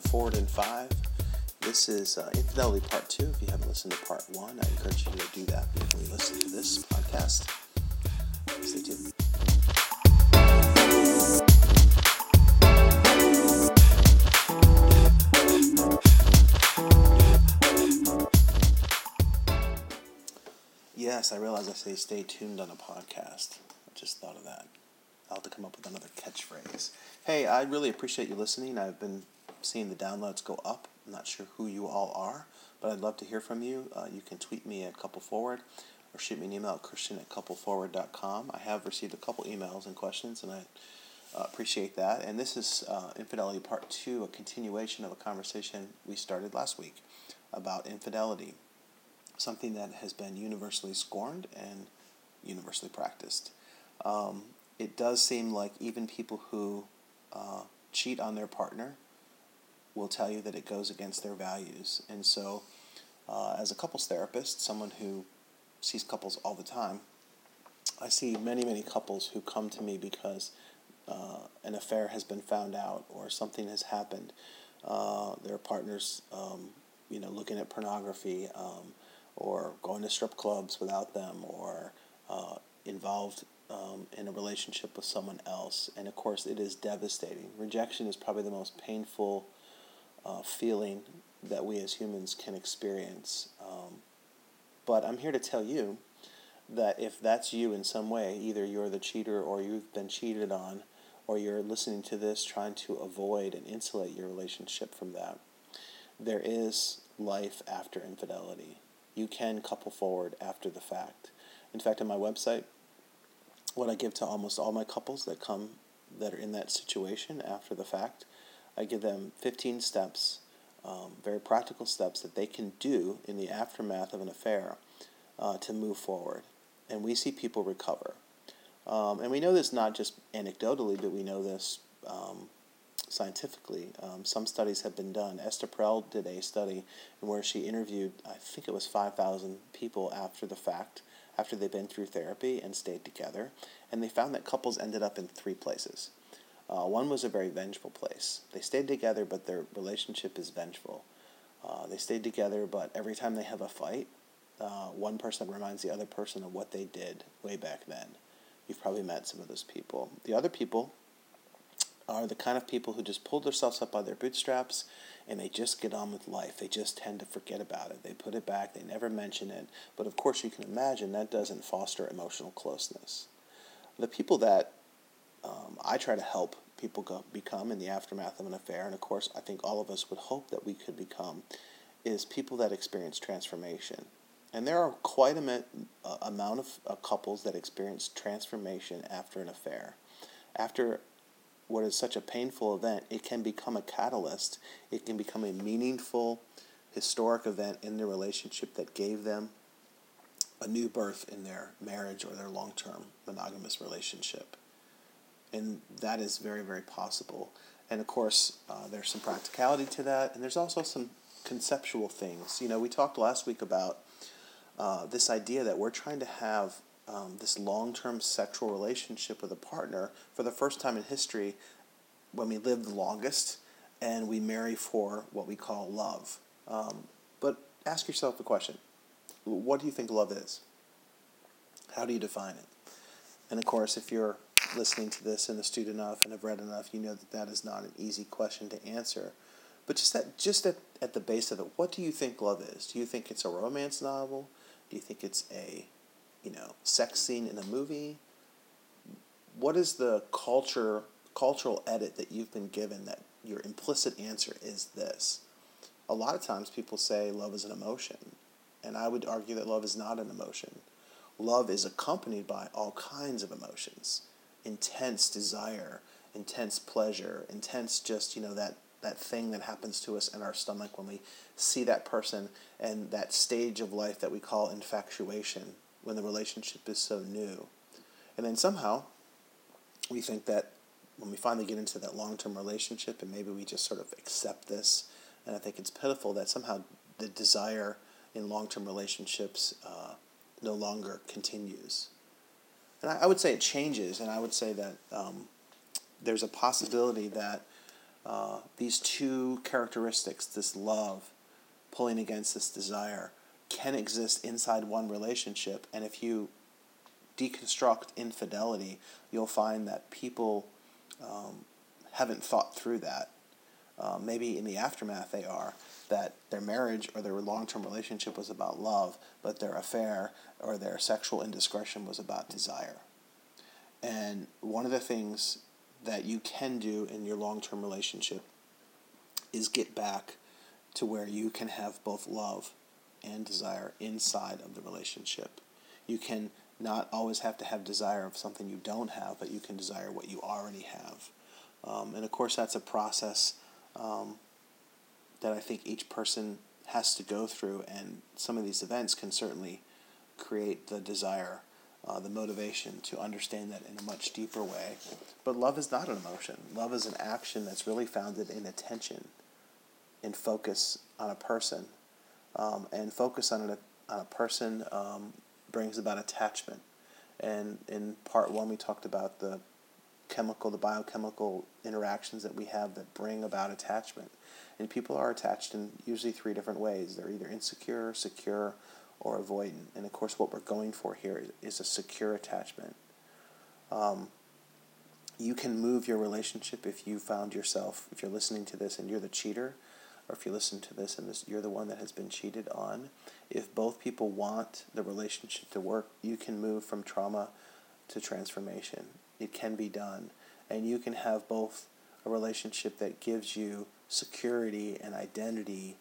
to Forward in Five. This is uh, Infidelity Part 2. If you haven't listened to Part 1, I encourage you to do that before you listen to this podcast. Stay tuned. Yes, I realize I say stay tuned on a podcast. I just thought of that. I'll have to come up with another catchphrase. Hey, I really appreciate you listening. I've been seeing the downloads go up. I'm not sure who you all are, but I'd love to hear from you. Uh, you can tweet me at Couple Forward or shoot me an email at christian at coupleforward.com. I have received a couple emails and questions, and I uh, appreciate that. And this is uh, Infidelity Part 2, a continuation of a conversation we started last week about infidelity, something that has been universally scorned and universally practiced. Um, it does seem like even people who uh, cheat on their partner will tell you that it goes against their values. And so, uh, as a couples therapist, someone who sees couples all the time, I see many, many couples who come to me because uh, an affair has been found out or something has happened. Uh, their partners, um, you know, looking at pornography um, or going to strip clubs without them or uh, involved um, in a relationship with someone else. And of course, it is devastating. Rejection is probably the most painful uh, feeling that we as humans can experience. Um, but I'm here to tell you that if that's you in some way, either you're the cheater or you've been cheated on, or you're listening to this trying to avoid and insulate your relationship from that, there is life after infidelity. You can couple forward after the fact. In fact, on my website, what I give to almost all my couples that come that are in that situation after the fact I give them 15 steps, um, very practical steps that they can do in the aftermath of an affair uh, to move forward. And we see people recover. Um, and we know this not just anecdotally, but we know this um, scientifically. Um, some studies have been done. Esther Perel did a study where she interviewed, I think it was 5,000 people after the fact, after they'd been through therapy and stayed together. And they found that couples ended up in three places. Uh, one was a very vengeful place. They stayed together, but their relationship is vengeful. Uh, they stayed together, but every time they have a fight, uh, one person reminds the other person of what they did way back then. You've probably met some of those people. The other people are the kind of people who just pull themselves up by their bootstraps and they just get on with life. They just tend to forget about it. They put it back, they never mention it. But of course, you can imagine that doesn't foster emotional closeness. The people that um, I try to help people go, become in the aftermath of an affair, and of course, I think all of us would hope that we could become, is people that experience transformation. And there are quite a uh, amount of uh, couples that experience transformation after an affair. After what is such a painful event, it can become a catalyst. It can become a meaningful, historic event in the relationship that gave them a new birth in their marriage or their long term monogamous relationship and that is very, very possible. And of course, uh, there's some practicality to that, and there's also some conceptual things. You know, we talked last week about uh, this idea that we're trying to have um, this long term sexual relationship with a partner for the first time in history when we live the longest and we marry for what we call love. Um, but ask yourself the question what do you think love is? How do you define it? And of course, if you're listening to this and astute enough and have read enough, you know that that is not an easy question to answer. But just that, just at, at the base of it, what do you think love is? Do you think it's a romance novel? Do you think it's a, you know, sex scene in a movie? What is the culture cultural edit that you've been given that your implicit answer is this? A lot of times people say love is an emotion, and I would argue that love is not an emotion. Love is accompanied by all kinds of emotions intense desire, intense pleasure, intense just, you know, that, that thing that happens to us in our stomach when we see that person and that stage of life that we call infatuation when the relationship is so new. And then somehow we think that when we finally get into that long term relationship and maybe we just sort of accept this, and I think it's pitiful that somehow the desire in long term relationships uh, no longer continues. And I, I would say it changes, and I would say that um, there's a possibility that uh, these two characteristics, this love pulling against this desire, can exist inside one relationship. And if you deconstruct infidelity, you'll find that people um, haven't thought through that. Uh, maybe in the aftermath they are, that their marriage or their long term relationship was about love, but their affair or their sexual indiscretion was about desire. And one of the things that you can do in your long term relationship is get back to where you can have both love and desire inside of the relationship. You can not always have to have desire of something you don't have, but you can desire what you already have. Um, and of course, that's a process um, that I think each person has to go through, and some of these events can certainly create the desire, uh, the motivation to understand that in a much deeper way. But love is not an emotion, love is an action that's really founded in attention, in focus on a person. Um, and focus on a, on a person um, brings about attachment. And in part one, we talked about the chemical, the biochemical interactions that we have that bring about attachment. And people are attached in usually three different ways. They're either insecure, secure, or avoidant. And of course, what we're going for here is a secure attachment. Um, you can move your relationship if you found yourself, if you're listening to this and you're the cheater, or if you listen to this and this, you're the one that has been cheated on. If both people want the relationship to work, you can move from trauma to transformation. It can be done. And you can have both a relationship that gives you security and identity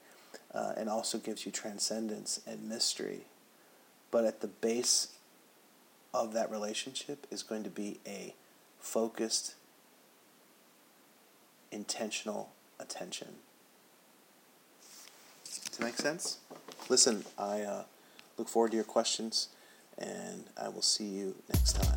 uh, and also gives you transcendence and mystery. But at the base of that relationship is going to be a focused, intentional attention. Does that make sense? Listen, I uh, look forward to your questions, and I will see you next time.